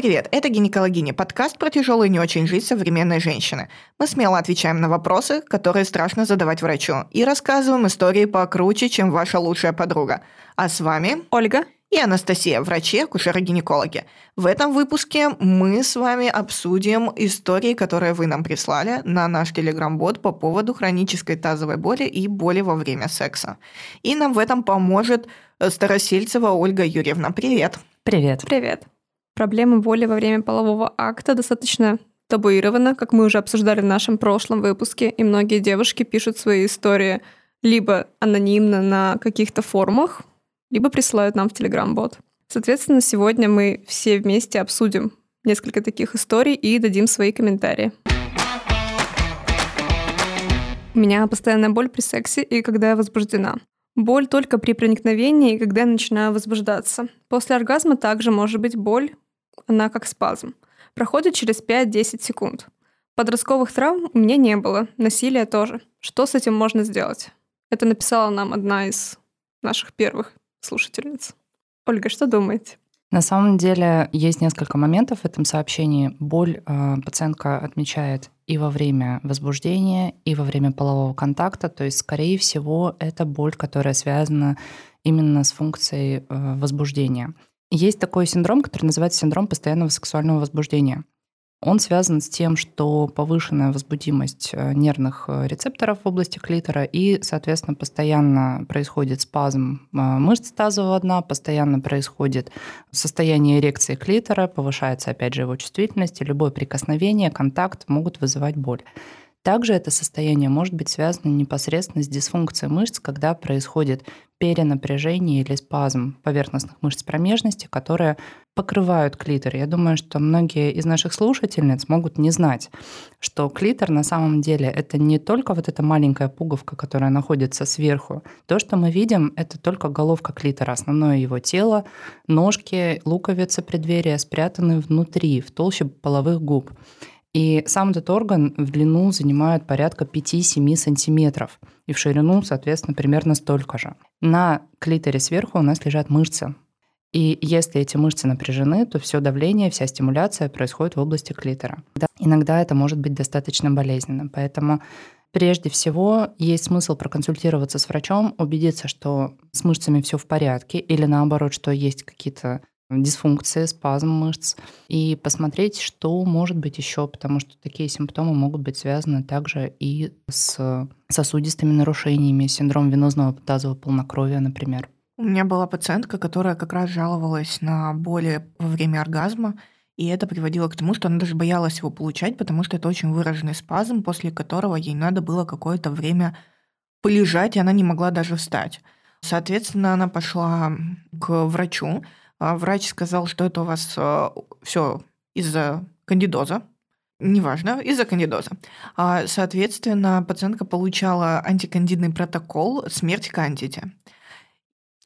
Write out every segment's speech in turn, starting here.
Привет! Это «Гинекологиня» – подкаст про тяжелую и не очень жизнь современной женщины. Мы смело отвечаем на вопросы, которые страшно задавать врачу, и рассказываем истории покруче, чем ваша лучшая подруга. А с вами Ольга и Анастасия, врачи, акушеры-гинекологи. В этом выпуске мы с вами обсудим истории, которые вы нам прислали на наш телеграм-бот по поводу хронической тазовой боли и боли во время секса. И нам в этом поможет Старосельцева Ольга Юрьевна. Привет! Привет. Привет. Проблема боли во время полового акта достаточно табуирована, как мы уже обсуждали в нашем прошлом выпуске, и многие девушки пишут свои истории либо анонимно на каких-то форумах, либо присылают нам в Telegram-бот. Соответственно, сегодня мы все вместе обсудим несколько таких историй и дадим свои комментарии. У меня постоянная боль при сексе и когда я возбуждена. Боль только при проникновении и когда я начинаю возбуждаться. После оргазма также может быть боль, она как спазм. Проходит через 5-10 секунд. Подростковых травм у меня не было, насилия тоже. Что с этим можно сделать? Это написала нам одна из наших первых слушательниц. Ольга, что думаете? На самом деле есть несколько моментов в этом сообщении. Боль э, пациентка отмечает и во время возбуждения, и во время полового контакта. То есть, скорее всего, это боль, которая связана именно с функцией э, возбуждения. Есть такой синдром, который называется синдром постоянного сексуального возбуждения. Он связан с тем, что повышенная возбудимость э, нервных э, рецепторов в области клитора и, соответственно, постоянно происходит спазм э, мышц тазового дна, постоянно происходит состояние эрекции клитора, повышается, опять же, его чувствительность, и любое прикосновение, контакт могут вызывать боль. Также это состояние может быть связано непосредственно с дисфункцией мышц, когда происходит перенапряжение или спазм поверхностных мышц промежности, которые покрывают клитор. Я думаю, что многие из наших слушательниц могут не знать, что клитор на самом деле это не только вот эта маленькая пуговка, которая находится сверху. То, что мы видим, это только головка клитора, основное его тело, ножки, луковицы преддверия спрятаны внутри, в толще половых губ. И сам этот орган в длину занимает порядка 5-7 сантиметров, и в ширину, соответственно, примерно столько же. На клиторе сверху у нас лежат мышцы. И если эти мышцы напряжены, то все давление, вся стимуляция происходит в области клитора. Иногда это может быть достаточно болезненно. Поэтому прежде всего есть смысл проконсультироваться с врачом, убедиться, что с мышцами все в порядке, или наоборот, что есть какие-то дисфункции, спазм мышц, и посмотреть, что может быть еще, потому что такие симптомы могут быть связаны также и с сосудистыми нарушениями, синдром венозного тазового полнокровия, например. У меня была пациентка, которая как раз жаловалась на боли во время оргазма, и это приводило к тому, что она даже боялась его получать, потому что это очень выраженный спазм, после которого ей надо было какое-то время полежать, и она не могла даже встать. Соответственно, она пошла к врачу, а врач сказал, что это у вас а, все из-за кандидоза. Неважно, из-за кандидоза. А, соответственно, пациентка получала антикандидный протокол «Смерть кандиде».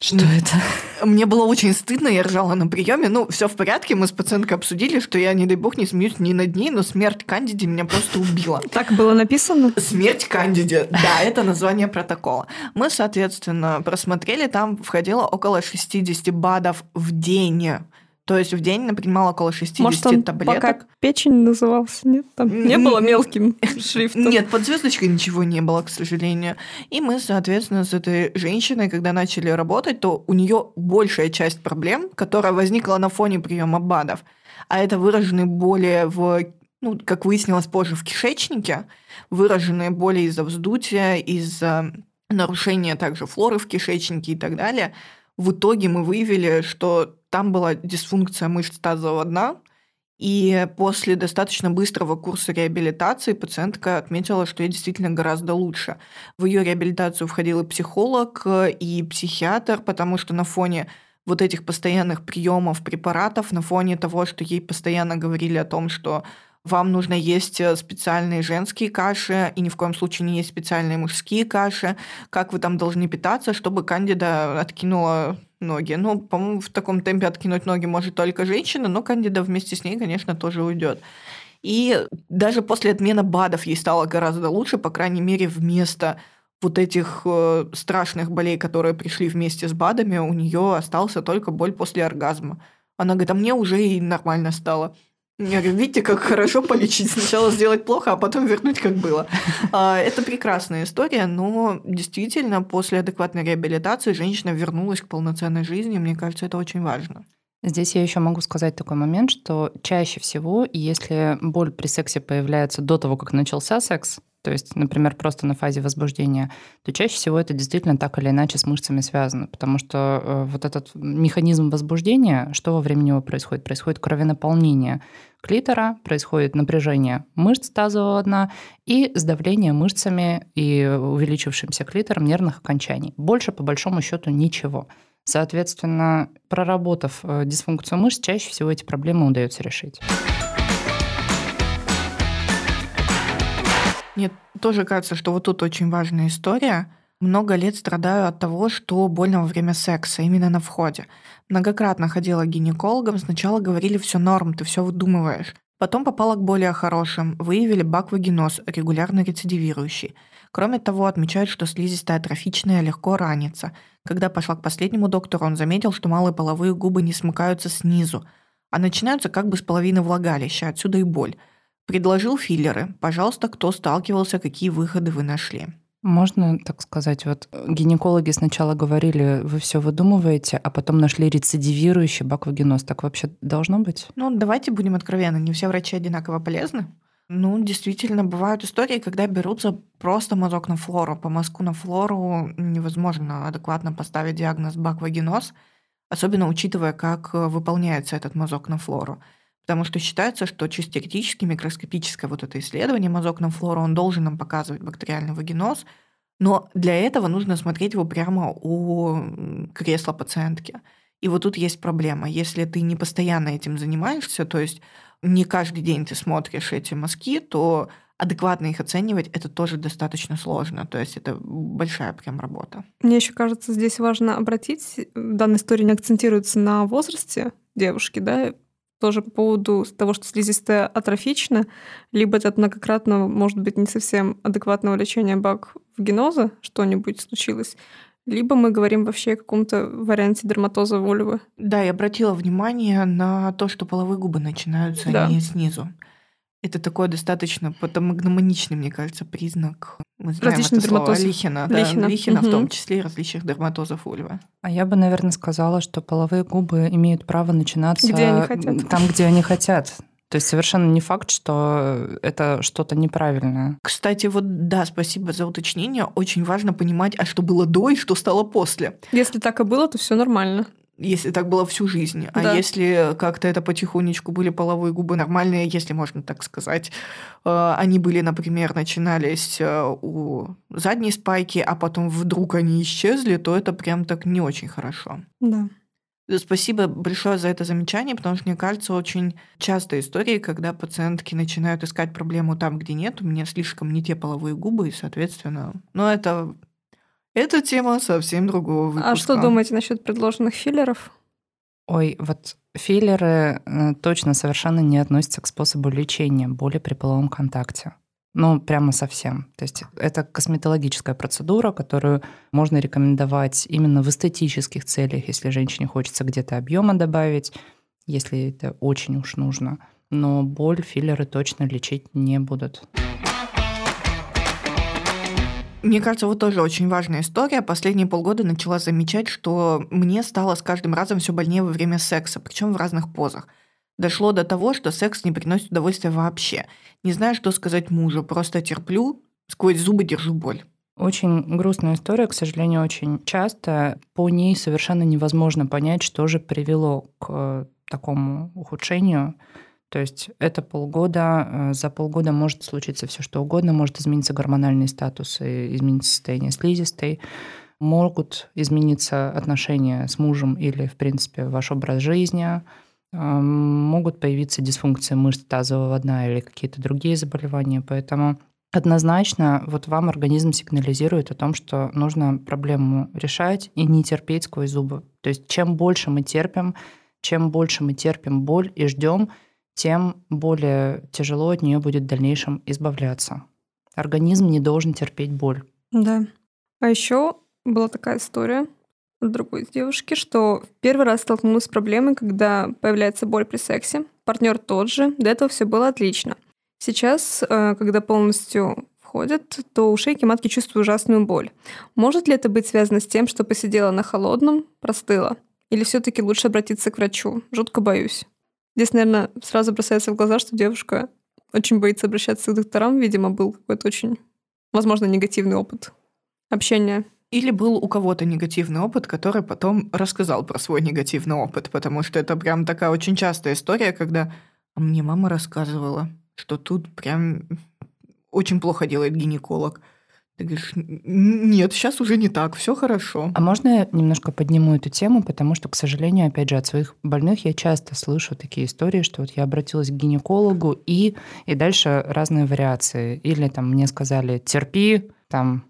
Что это? Мне было очень стыдно, я ржала на приеме. Ну, все в порядке, мы с пациенткой обсудили, что я, не дай бог, не смеюсь ни над ней, но смерть Кандиди меня просто убила. Так было написано? Смерть Кандиди, да, это название протокола. Мы, соответственно, просмотрели, там входило около 60 БАДов в день то есть в день она принимала около 60 Может, он таблеток. пока печень назывался, нет? Там не было мелким шрифтом. Нет, под звездочкой ничего не было, к сожалению. И мы, соответственно, с этой женщиной, когда начали работать, то у нее большая часть проблем, которая возникла на фоне приема БАДов, а это выраженные боли в ну, как выяснилось позже, в кишечнике, выраженные боли из-за вздутия, из-за нарушения также флоры в кишечнике и так далее. В итоге мы выявили, что там была дисфункция мышц тазового дна, и после достаточно быстрого курса реабилитации пациентка отметила, что ей действительно гораздо лучше. В ее реабилитацию входил и психолог, и психиатр, потому что на фоне вот этих постоянных приемов препаратов, на фоне того, что ей постоянно говорили о том, что вам нужно есть э, специальные женские каши, и ни в коем случае не есть специальные мужские каши, как вы там должны питаться, чтобы кандида откинула ноги. Ну, по-моему, в таком темпе откинуть ноги может только женщина, но кандида вместе с ней, конечно, тоже уйдет. И даже после отмены БАДов ей стало гораздо лучше, по крайней мере, вместо вот этих э, страшных болей, которые пришли вместе с БАДами, у нее остался только боль после оргазма. Она говорит, а мне уже и нормально стало. Я говорю, видите, как хорошо полечить. Сначала сделать плохо, а потом вернуть, как было. А, это прекрасная история, но действительно после адекватной реабилитации женщина вернулась к полноценной жизни. Мне кажется, это очень важно. Здесь я еще могу сказать такой момент, что чаще всего, если боль при сексе появляется до того, как начался секс, то есть, например, просто на фазе возбуждения, то чаще всего это действительно так или иначе с мышцами связано, потому что э, вот этот механизм возбуждения, что во время него происходит? Происходит кровенаполнение клитора, происходит напряжение мышц тазового дна и сдавление мышцами и увеличившимся клитором нервных окончаний. Больше, по большому счету, ничего. Соответственно, проработав э, дисфункцию мышц, чаще всего эти проблемы удается решить. Мне тоже кажется, что вот тут очень важная история. Много лет страдаю от того, что больно во время секса, именно на входе. Многократно ходила к гинекологам, сначала говорили, все норм, ты все выдумываешь. Потом попала к более хорошим, выявили баквагеноз, регулярно рецидивирующий. Кроме того, отмечают, что слизистая атрофичная легко ранится. Когда пошла к последнему доктору, он заметил, что малые половые губы не смыкаются снизу, а начинаются как бы с половины влагалища, отсюда и боль. Предложил филлеры. Пожалуйста, кто сталкивался, какие выходы вы нашли? Можно так сказать, вот гинекологи сначала говорили, вы все выдумываете, а потом нашли рецидивирующий баквагеноз. Так вообще должно быть? Ну, давайте будем откровенны, не все врачи одинаково полезны. Ну, действительно, бывают истории, когда берутся просто мазок на флору. По мазку на флору невозможно адекватно поставить диагноз баквагеноз, особенно учитывая, как выполняется этот мазок на флору. Потому что считается, что чисто теоретически микроскопическое вот это исследование мазок на флору, он должен нам показывать бактериальный вагиноз, но для этого нужно смотреть его прямо у кресла пациентки. И вот тут есть проблема. Если ты не постоянно этим занимаешься, то есть не каждый день ты смотришь эти мазки, то адекватно их оценивать это тоже достаточно сложно. То есть это большая прям работа. Мне еще кажется, здесь важно обратить, в данной истории не акцентируется на возрасте девушки, да, тоже по поводу того, что слизистая атрофична, либо это многократно, может быть, не совсем адекватного лечения бак в геноза что-нибудь случилось, либо мы говорим вообще о каком-то варианте дерматоза вульвы. Да, я обратила внимание на то, что половые губы начинаются да. не снизу. Это такой достаточно патомагномоничный, мне кажется, признак. Мы знаем Различных это слово Лихина, да, Лихина, Лихина угу. в том числе и различных дерматозов ульвы. А я бы, наверное, сказала, что половые губы имеют право начинаться где они хотят. там, где они хотят. То есть совершенно не факт, что это что-то неправильное. Кстати, вот да, спасибо за уточнение. Очень важно понимать, а что было до и что стало после. Если так и было, то все нормально если так было всю жизнь. А да. Если как-то это потихонечку были половые губы нормальные, если можно так сказать, э, они были, например, начинались э, у задней спайки, а потом вдруг они исчезли, то это прям так не очень хорошо. Да. Спасибо большое за это замечание, потому что, мне кажется, очень часто истории, когда пациентки начинают искать проблему там, где нет, у меня слишком не те половые губы, и, соответственно, ну, это это тема совсем другого выпуска. А что думаете насчет предложенных филлеров? Ой, вот филлеры э, точно совершенно не относятся к способу лечения боли при половом контакте. Ну, прямо совсем. То есть это косметологическая процедура, которую можно рекомендовать именно в эстетических целях, если женщине хочется где-то объема добавить, если это очень уж нужно. Но боль филлеры точно лечить не будут. Мне кажется, вот тоже очень важная история. Последние полгода начала замечать, что мне стало с каждым разом все больнее во время секса, причем в разных позах. Дошло до того, что секс не приносит удовольствия вообще. Не знаю, что сказать мужу, просто терплю, сквозь зубы держу боль. Очень грустная история, к сожалению, очень часто. По ней совершенно невозможно понять, что же привело к такому ухудшению то есть это полгода, э, за полгода может случиться все что угодно, может измениться гормональный статус, измениться состояние слизистой, могут измениться отношения с мужем или, в принципе, ваш образ жизни, э, могут появиться дисфункции мышц тазового дна или какие-то другие заболевания, поэтому однозначно вот вам организм сигнализирует о том, что нужно проблему решать и не терпеть сквозь зубы. То есть чем больше мы терпим, чем больше мы терпим боль и ждем, тем более тяжело от нее будет в дальнейшем избавляться. Организм не должен терпеть боль. Да. А еще была такая история. от другой девушки, что в первый раз столкнулась с проблемой, когда появляется боль при сексе. Партнер тот же, до этого все было отлично. Сейчас, э, когда полностью входит, то у шейки матки чувствую ужасную боль. Может ли это быть связано с тем, что посидела на холодном, простыла? Или все-таки лучше обратиться к врачу? Жутко боюсь. Здесь, наверное, сразу бросается в глаза, что девушка очень боится обращаться к докторам. Видимо, был какой-то очень, возможно, негативный опыт общения или был у кого-то негативный опыт, который потом рассказал про свой негативный опыт, потому что это прям такая очень частая история, когда «А мне мама рассказывала, что тут прям очень плохо делает гинеколог. Ты говоришь, нет, сейчас уже не так, все хорошо. А можно я немножко подниму эту тему, потому что, к сожалению, опять же, от своих больных я часто слышу такие истории, что вот я обратилась к гинекологу и, и дальше разные вариации. Или там мне сказали, терпи, там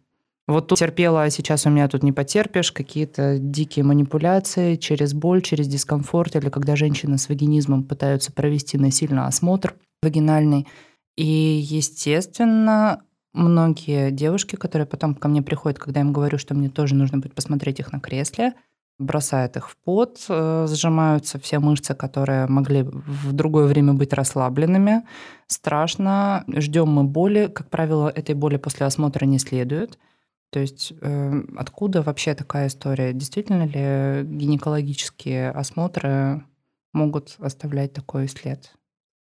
вот тут терпела, а сейчас у меня тут не потерпишь, какие-то дикие манипуляции через боль, через дискомфорт, или когда женщины с вагинизмом пытаются провести насильно осмотр вагинальный. И, естественно, многие девушки, которые потом ко мне приходят, когда я им говорю, что мне тоже нужно будет посмотреть их на кресле, бросают их в пот, э, сжимаются все мышцы, которые могли в другое время быть расслабленными. Страшно. Ждем мы боли. Как правило, этой боли после осмотра не следует. То есть э, откуда вообще такая история? Действительно ли гинекологические осмотры могут оставлять такой след?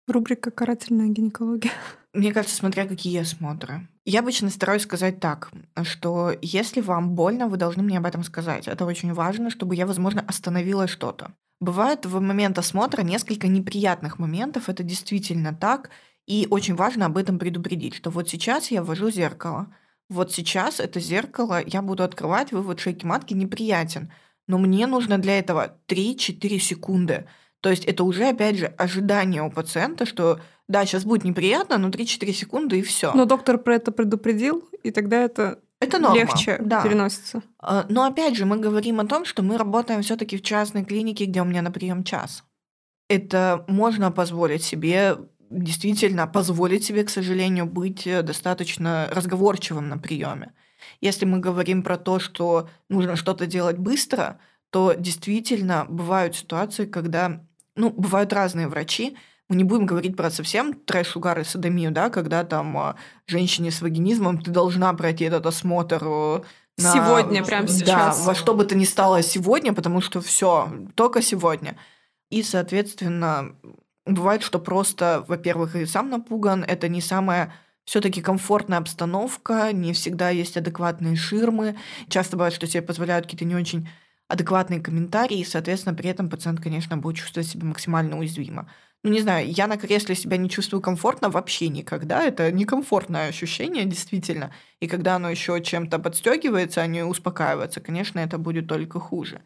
Рубрика «Карательная гинекология». Мне кажется, смотря какие осмотры. Я обычно стараюсь сказать так, что если вам больно, вы должны мне об этом сказать. Это очень важно, чтобы я, возможно, остановила что-то. Бывает в момент осмотра несколько неприятных моментов, это действительно так, и очень важно об этом предупредить, что вот сейчас я ввожу зеркало – вот сейчас это зеркало я буду открывать, вывод шейки матки неприятен. Но мне нужно для этого 3-4 секунды. То есть это уже, опять же, ожидание у пациента, что да, сейчас будет неприятно, но 3-4 секунды и все. Но доктор про это предупредил, и тогда это, это норма, легче да. переносится. А, но опять же, мы говорим о том, что мы работаем все-таки в частной клинике, где у меня на прием час. Это можно позволить себе действительно позволить себе, к сожалению, быть э, достаточно разговорчивым на приеме. Если мы говорим про то, что нужно что-то делать быстро, то действительно бывают ситуации, когда, ну, бывают разные врачи, мы не будем говорить про совсем трэш, угар и садомию, да, когда там а, женщине с вагинизмом ты должна пройти этот осмотр э, на... Сегодня, прямо сейчас. Да, во что бы то ни стало сегодня, потому что все только сегодня. И, соответственно, Бывает, что просто, во-первых, и сам напуган, это не самая все-таки комфортная обстановка, не всегда есть адекватные ширмы. Часто бывает, что себе позволяют какие-то не очень адекватные комментарии, и, соответственно, при этом пациент, конечно, будет чувствовать себя максимально уязвимо. Ну, не знаю, я на кресле себя не чувствую комфортно вообще никогда. Это некомфортное ощущение, действительно. И когда оно еще чем-то подстегивается, а не успокаивается, конечно, это будет только хуже.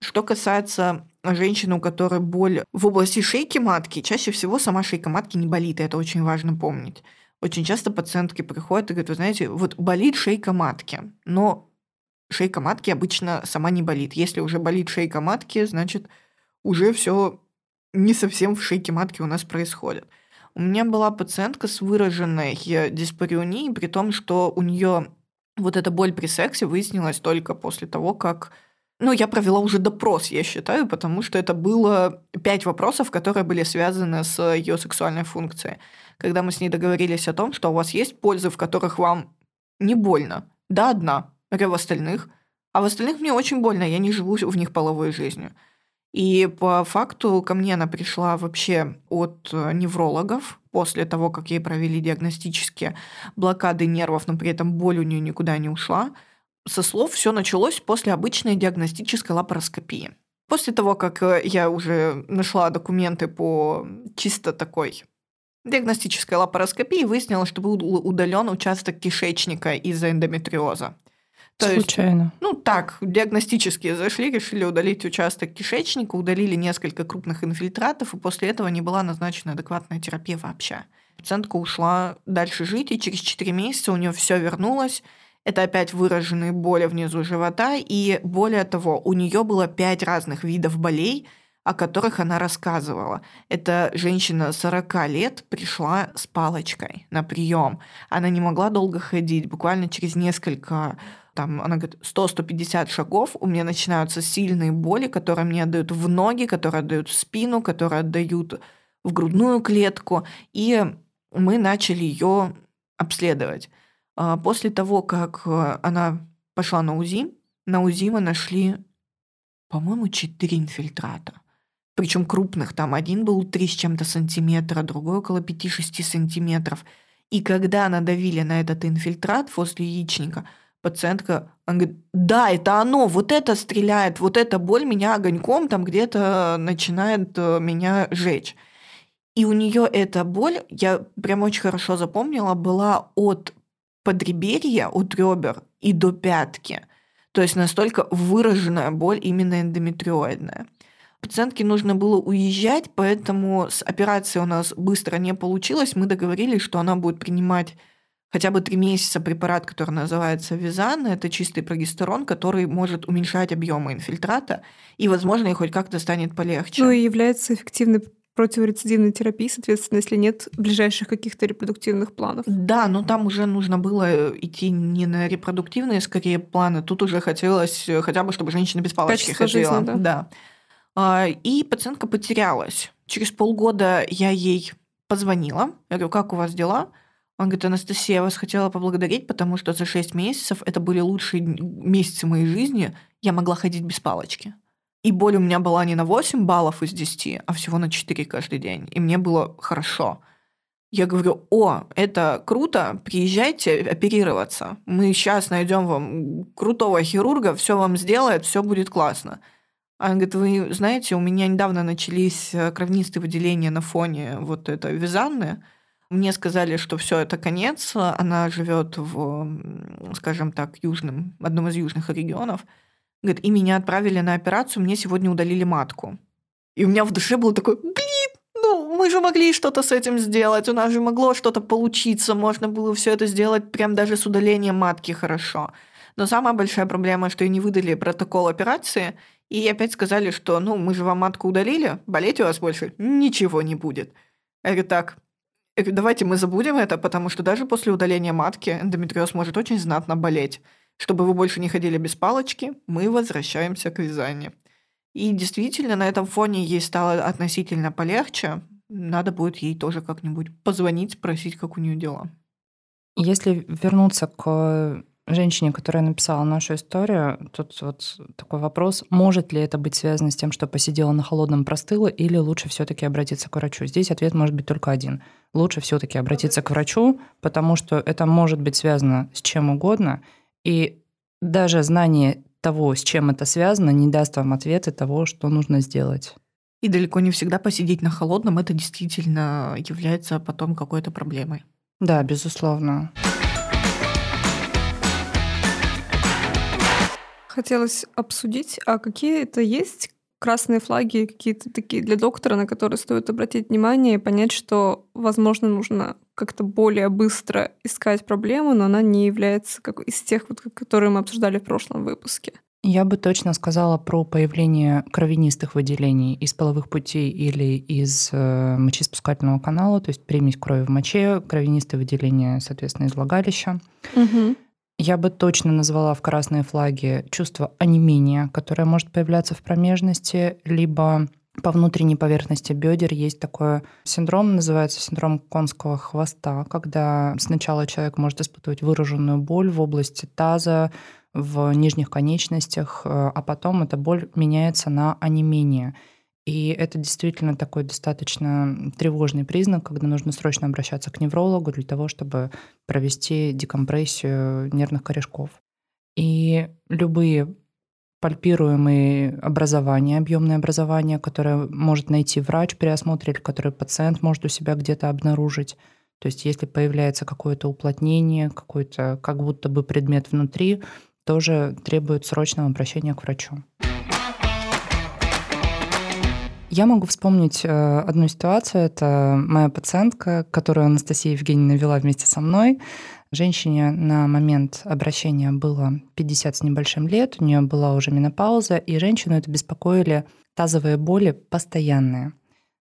Что касается женщины, у которой боль в области шейки матки, чаще всего сама шейка матки не болит, и это очень важно помнить. Очень часто пациентки приходят и говорят, вы знаете, вот болит шейка матки, но шейка матки обычно сама не болит. Если уже болит шейка матки, значит, уже все не совсем в шейке матки у нас происходит. У меня была пациентка с выраженной диспарионией, при том, что у нее вот эта боль при сексе выяснилась только после того, как ну, я провела уже допрос, я считаю, потому что это было пять вопросов, которые были связаны с ее сексуальной функцией. Когда мы с ней договорились о том, что у вас есть пользы, в которых вам не больно. Да, одна, а в остальных. А в остальных мне очень больно, я не живу в них половой жизнью. И по факту ко мне она пришла вообще от э, неврологов после того, как ей провели диагностические блокады нервов, но при этом боль у нее никуда не ушла со слов все началось после обычной диагностической лапароскопии. После того, как э, я уже нашла документы по чисто такой диагностической лапароскопии, выяснилось, что был удален участок кишечника из-за эндометриоза. То Случайно. Есть, ну так, диагностически зашли, решили удалить участок кишечника, удалили несколько крупных инфильтратов, и после этого не была назначена адекватная терапия вообще. Пациентка ушла дальше жить, и через 4 месяца у нее все вернулось, это опять выраженные боли внизу живота, и более того, у нее было пять разных видов болей, о которых она рассказывала. Эта женщина 40 лет пришла с палочкой на прием. Она не могла долго ходить, буквально через несколько там, она говорит, 100-150 шагов, у меня начинаются сильные боли, которые мне отдают в ноги, которые отдают в спину, которые отдают в грудную клетку. И мы начали ее обследовать. А, после того, как э, она пошла на УЗИ, на УЗИ мы нашли, по-моему, 4 инфильтрата. Причем крупных. Там один был 3 с чем-то сантиметра, другой около 5-6 сантиметров. И когда надавили на этот инфильтрат возле яичника, пациентка она говорит, да, это оно, вот это стреляет, вот эта боль меня огоньком там где-то начинает э, меня жечь. И у нее эта боль, я прям очень хорошо запомнила, была от подреберья, от ребер и до пятки. То есть настолько выраженная боль именно эндометриоидная. Пациентке нужно было уезжать, поэтому с операцией у нас быстро не получилось. Мы договорились, что она будет принимать хотя бы три месяца препарат, который называется Визан. Это чистый прогестерон, который может уменьшать объемы инфильтрата, и, возможно, и хоть как-то станет полегче. Ну и является эффективной противорецидивной терапии, соответственно, если нет ближайших каких-то репродуктивных планов. Да, но там уже нужно было идти не на репродуктивные, скорее, планы. Тут уже хотелось э, хотя бы, чтобы женщина без палочки ходила. жизни, да. да. А, И пациентка потерялась. Через полгода я ей позвонила. Я говорю, как у вас дела? Он говорит, Анастасия, я вас хотела поблагодарить, потому что за 6 месяцев это были лучшие месяцы моей жизни. Я могла ходить без палочки. И боль у меня была не на 8 баллов из 10, а всего на 4 каждый день. И мне было хорошо. Я говорю, о, это круто, приезжайте оперироваться. Мы сейчас найдем вам крутого хирурга, все вам сделает, все будет классно. Она говорит, вы знаете, у меня недавно начались э, кровнистые выделения на фоне вот этой визанны. Мне сказали, что все это конец. Она живет в, скажем так, южном, одном из южных регионов. Говорит, и меня отправили на операцию, мне сегодня удалили матку. И у меня в душе было такое, блин, ну, мы же могли что-то с этим сделать, у нас же могло что-то получиться, можно было все это сделать прям даже с удалением матки хорошо. Но самая большая проблема, что и не выдали протокол операции, и опять сказали, что, ну, мы же вам матку удалили, болеть у вас больше ничего не будет. Я говорю, так, давайте мы забудем это, потому что даже после удаления матки эндометриоз может очень знатно болеть. Чтобы вы больше не ходили без палочки, мы возвращаемся к вязанию. И действительно, на этом фоне ей стало относительно полегче. Надо будет ей тоже как-нибудь позвонить, спросить, как у нее дела. Если вернуться к женщине, которая написала нашу историю, тут вот такой вопрос, может ли это быть связано с тем, что посидела на холодном простыла, или лучше все таки обратиться к врачу? Здесь ответ может быть только один. Лучше все таки обратиться к врачу, потому что это может быть связано с чем угодно, и даже знание того, с чем это связано, не даст вам ответы того, что нужно сделать. И далеко не всегда посидеть на холодном это действительно является потом какой-то проблемой. Да, безусловно. Хотелось обсудить, а какие это есть красные флаги какие-то такие для доктора, на которые стоит обратить внимание и понять, что, возможно, нужно как-то более быстро искать проблему, но она не является как из тех, вот, которые мы обсуждали в прошлом выпуске. Я бы точно сказала про появление кровянистых выделений из половых путей или из э, мочеиспускательного канала, то есть примесь крови в моче, кровянистые выделения, соответственно, из влагалища. Угу. Я бы точно назвала в красные флаги чувство онемения, которое может появляться в промежности, либо по внутренней поверхности бедер есть такой синдром, называется синдром конского хвоста, когда сначала человек может испытывать выраженную боль в области таза, в нижних конечностях, э, а потом эта боль меняется на онемение. И это действительно такой достаточно тревожный признак, когда нужно срочно обращаться к неврологу для того, чтобы провести декомпрессию нервных корешков. И любые пальпируемые образования, объемные образования, которые может найти врач при осмотре или которые пациент может у себя где-то обнаружить. То есть если появляется какое-то уплотнение, какой-то как будто бы предмет внутри, тоже требует срочного обращения к врачу. Я могу вспомнить э, одну ситуацию. Это моя пациентка, которую Анастасия Евгеньевна вела вместе со мной. Женщине на момент обращения было 50 с небольшим лет, у нее была уже менопауза, и женщину это беспокоили тазовые боли постоянные.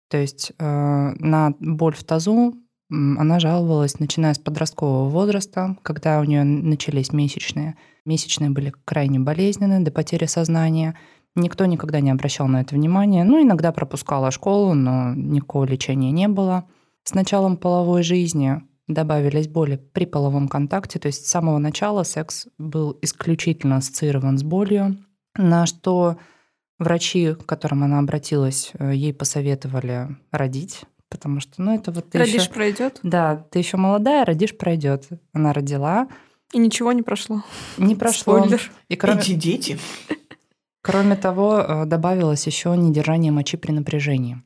То есть э, на боль в тазу она жаловалась, начиная с подросткового возраста, когда у нее начались месячные. Месячные были крайне болезненные, до потери сознания. Никто никогда не обращал на это внимания. Ну, иногда пропускала школу, но никакого лечения не было. С началом половой жизни добавились боли при половом контакте, то есть с самого начала секс был исключительно ассоциирован с болью, на что врачи, к которым она обратилась, э, ей посоветовали родить, потому что, ну, это вот ты Родишь, еще... пройдет. Да, ты еще молодая, родишь, пройдет. Она родила. И ничего не прошло. Не прошло. Спойлер. И кроме, Эти дети. Кроме того, э, добавилось еще недержание мочи при напряжении.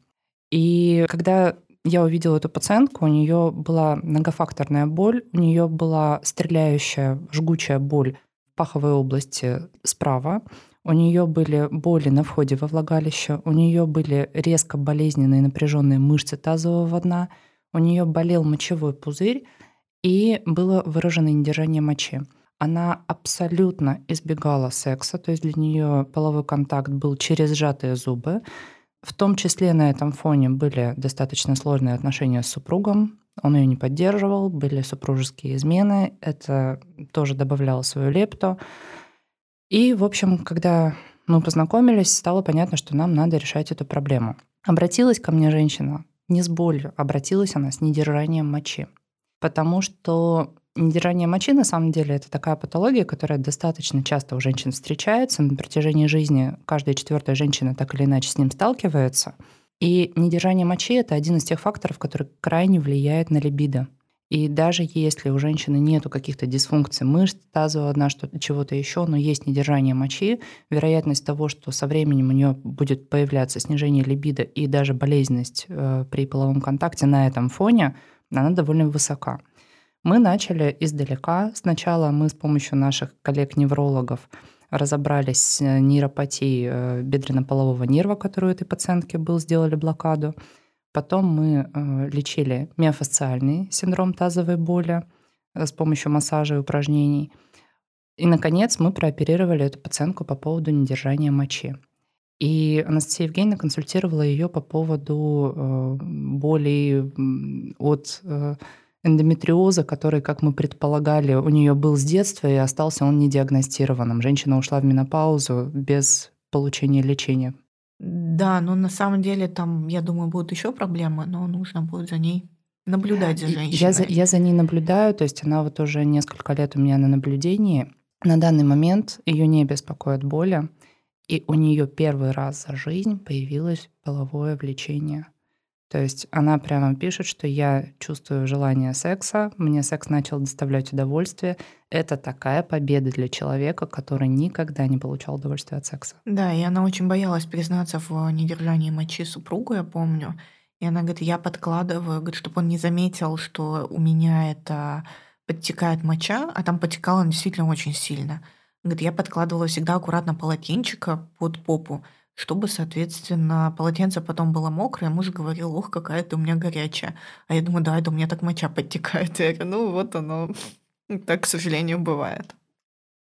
И когда я увидела эту пациентку, у нее была многофакторная боль, у нее была стреляющая, жгучая боль в паховой области справа, у нее были боли на входе во влагалище, у нее были резко болезненные напряженные мышцы тазового дна, у нее болел мочевой пузырь и было выражено недержание мочи. Она абсолютно избегала секса, то есть для нее половой контакт был через сжатые зубы. В том числе на этом фоне были достаточно сложные отношения с супругом. Он ее не поддерживал, были супружеские измены. Это тоже добавляло свою лепту. И, в общем, когда мы познакомились, стало понятно, что нам надо решать эту проблему. Обратилась ко мне женщина не с болью, обратилась она с недержанием мочи. Потому что недержание мочи, на самом деле, это такая патология, которая достаточно часто у женщин встречается. На протяжении жизни каждая четвертая женщина так или иначе с ним сталкивается. И недержание мочи – это один из тех факторов, который крайне влияет на либидо. И даже если у женщины нету каких-то дисфункций мышц, тазового дна, что-то, чего-то еще, но есть недержание мочи, вероятность того, что со временем у нее будет появляться снижение либидо и даже болезненность э, при половом контакте на этом фоне, она довольно высока. Мы начали издалека. Сначала мы с помощью наших коллег-неврологов разобрались с нейропатией э, бедренно-полового нерва, который у этой пациентки был, сделали блокаду. Потом мы э, лечили миофасциальный синдром тазовой боли э, с помощью массажа и упражнений. И, наконец, мы прооперировали эту пациентку по поводу недержания мочи. И Анастасия Евгеньевна консультировала ее по поводу э, болей от эндометриоза, который, как мы предполагали, у нее был с детства и остался он недиагностированным. Женщина ушла в менопаузу без получения лечения. Да, но на самом деле там, я думаю, будут еще проблемы, но нужно будет за ней наблюдать за женщиной. Я за, я за ней наблюдаю, то есть она вот уже несколько лет у меня на наблюдении. На данный момент ее не беспокоит боли, и у нее первый раз за жизнь появилось половое влечение. То есть она прямо пишет, что я чувствую желание секса, мне секс начал доставлять удовольствие. Это такая победа для человека, который никогда не получал удовольствия от секса. Да, и она очень боялась признаться в недержании мочи супругу, я помню. И она говорит, я подкладываю, говорит, чтобы он не заметил, что у меня это подтекает моча, а там подтекало действительно очень сильно. Говорит, я подкладывала всегда аккуратно полотенчика под попу, чтобы, соответственно, полотенце потом было мокрое, муж говорил, ох, какая ты у меня горячая. А я думаю, да, это у меня так моча подтекает. Я говорю, ну вот оно, так, к сожалению, бывает.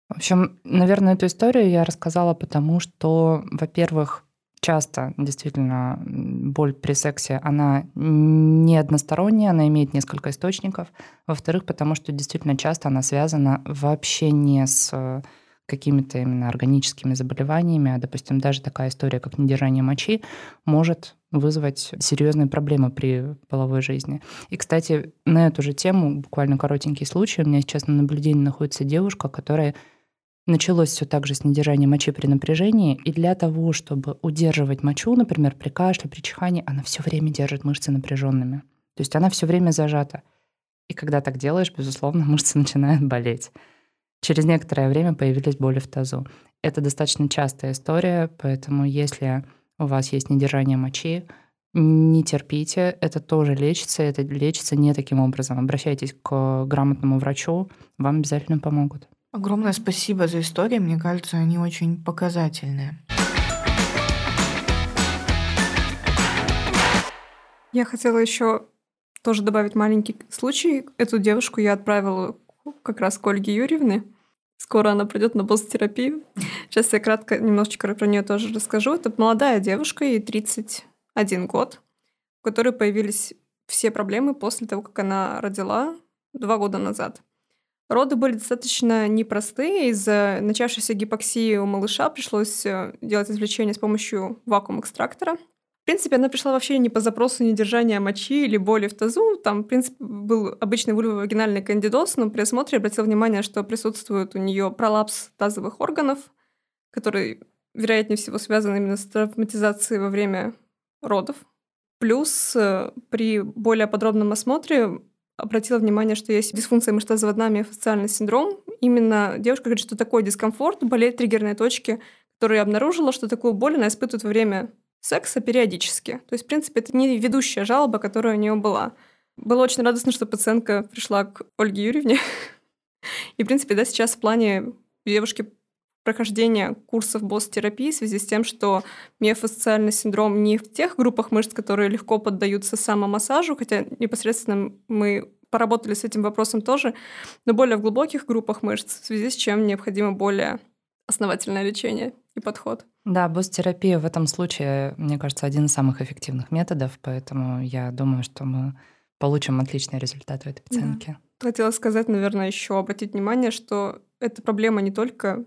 В общем, наверное, эту историю я рассказала потому, что, во-первых, часто действительно боль при сексе, она не односторонняя, она имеет несколько источников. Во-вторых, потому что действительно часто она связана вообще не с какими-то именно органическими заболеваниями, а, допустим, даже такая история, как недержание мочи, может вызвать серьезные проблемы при половой жизни. И, кстати, на эту же тему, буквально коротенький случай, у меня сейчас на наблюдении находится девушка, которая началось все так же с недержания мочи при напряжении, и для того, чтобы удерживать мочу, например, при кашле, при чихании, она все время держит мышцы напряженными. То есть она все время зажата. И когда так делаешь, безусловно, мышцы начинают болеть. Через некоторое время появились боли в тазу. Это достаточно частая история, поэтому если у вас есть недержание мочи, не терпите, это тоже лечится, это лечится не таким образом. Обращайтесь к грамотному врачу, вам обязательно помогут. Огромное спасибо за истории, мне кажется, они очень показательные. Я хотела еще тоже добавить маленький случай. Эту девушку я отправила как раз к Ольге Юрьевне. Скоро она придет на посттерапию. Сейчас я кратко немножечко про нее тоже расскажу. Это молодая девушка, ей 31 год, у которой появились все проблемы после того, как она родила два года назад. Роды были достаточно непростые. Из-за начавшейся гипоксии у малыша пришлось э, делать извлечение с помощью вакуум-экстрактора. В принципе, она пришла вообще не по запросу недержания мочи или боли в тазу. Там, в принципе, был обычный вульвовагинальный кандидоз, но при осмотре обратил внимание, что присутствует у нее пролапс тазовых органов, который, вероятнее всего, связан именно с травматизацией во время родов. Плюс э, при более подробном осмотре обратила внимание, что есть дисфункция мышцезаводная миофасциальный синдром. Именно девушка говорит, что такой дискомфорт, болеет триггерные точки, которые обнаружила, что такую боль она испытывает во время секса периодически. То есть, в принципе, это не ведущая жалоба, которая у нее была. Было очень радостно, что пациентка пришла к Ольге Юрьевне. И, в принципе, да, сейчас в плане девушки прохождения курсов босс-терапии в связи с тем, что миофасциальный синдром не в тех группах мышц, которые легко поддаются самомассажу, хотя непосредственно мы поработали с этим вопросом тоже, но более в глубоких группах мышц, в связи с чем необходимо более основательное лечение и подход. Да, босс-терапия в этом случае, мне кажется, один из самых эффективных методов, поэтому я думаю, что мы получим отличный результат у этой пациентки. Да. Хотела сказать, наверное, еще обратить внимание, что эта проблема не только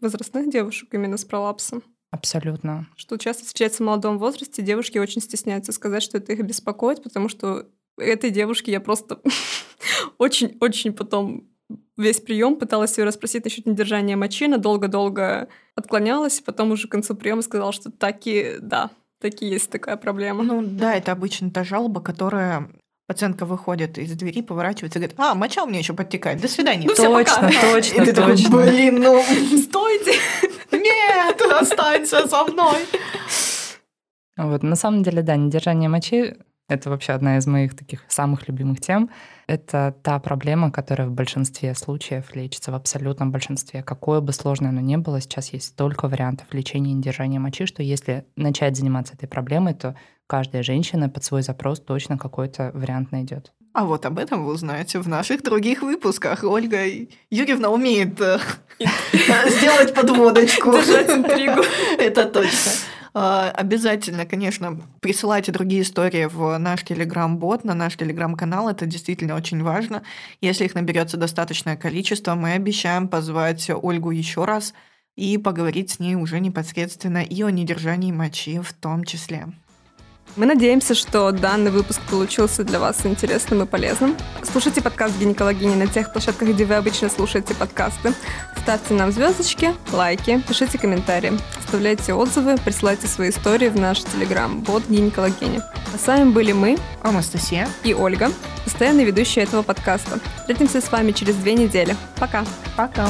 возрастных девушек именно с пролапсом. Абсолютно. Что часто встречается в молодом возрасте, девушки очень стесняются сказать, что это их беспокоит, потому что этой девушке я просто очень-очень потом весь прием пыталась ее расспросить насчет недержания мочи, она долго-долго отклонялась, потом уже к концу приема сказала, что таки, да, таки есть такая проблема. Ну да, это обычно та жалоба, которая Пациентка выходит из двери, поворачивается и говорит, а, моча у меня еще подтекает, до свидания. Ну, точно, пока. точно, и ты точно. Такой, блин, ну, стойте, нет, останься со мной. Вот, на самом деле, да, недержание мочи — это вообще одна из моих таких самых любимых тем. Это та проблема, которая в большинстве случаев лечится, в абсолютном большинстве. Какое бы сложное оно ни было, сейчас есть столько вариантов лечения недержания мочи, что если начать заниматься этой проблемой, то каждая женщина под свой запрос точно какой-то вариант найдет. А вот об этом вы узнаете в наших других выпусках. Ольга Юрьевна умеет э, сделать подводочку. Держать интригу. Это точно. А, обязательно, конечно, присылайте другие истории в наш телеграм-бот, на наш телеграм-канал. Это действительно очень важно. Если их наберется достаточное количество, мы обещаем позвать Ольгу еще раз и поговорить с ней уже непосредственно и о недержании мочи в том числе. Мы надеемся, что данный выпуск получился для вас интересным и полезным. Слушайте подкаст «Гинекологини» на тех площадках, где вы обычно слушаете подкасты. Ставьте нам звездочки, лайки, пишите комментарии, оставляйте отзывы, присылайте свои истории в наш телеграм-бот «Гинекологини». А с вами были мы, Анастасия и Ольга, постоянные ведущие этого подкаста. Встретимся с вами через две недели. Пока. Пока.